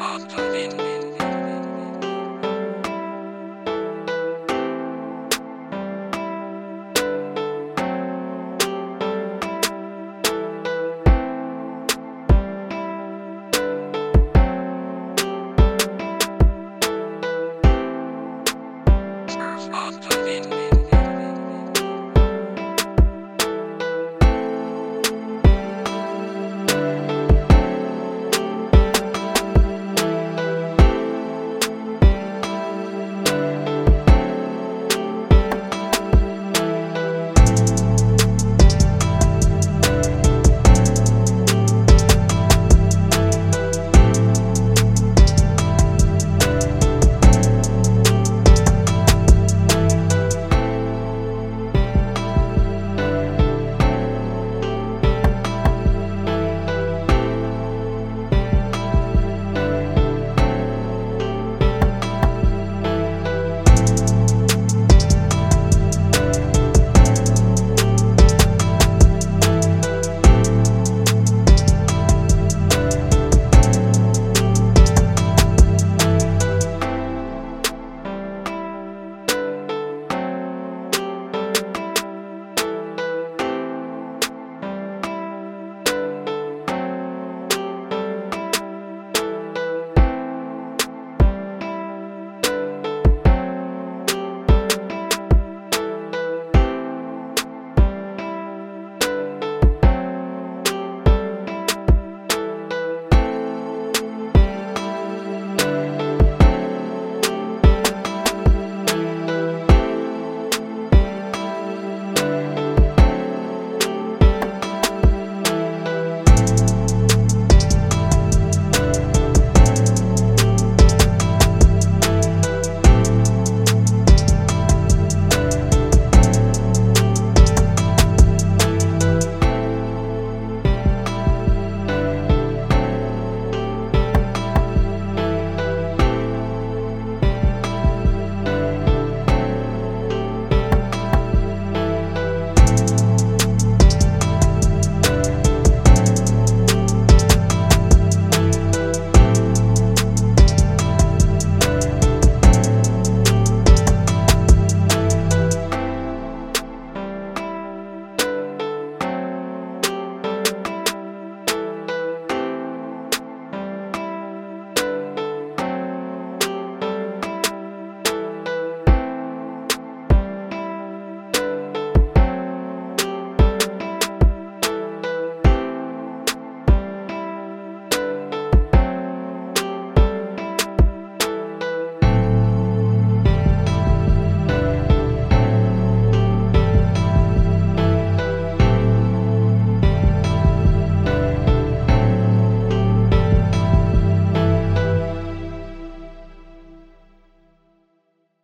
on the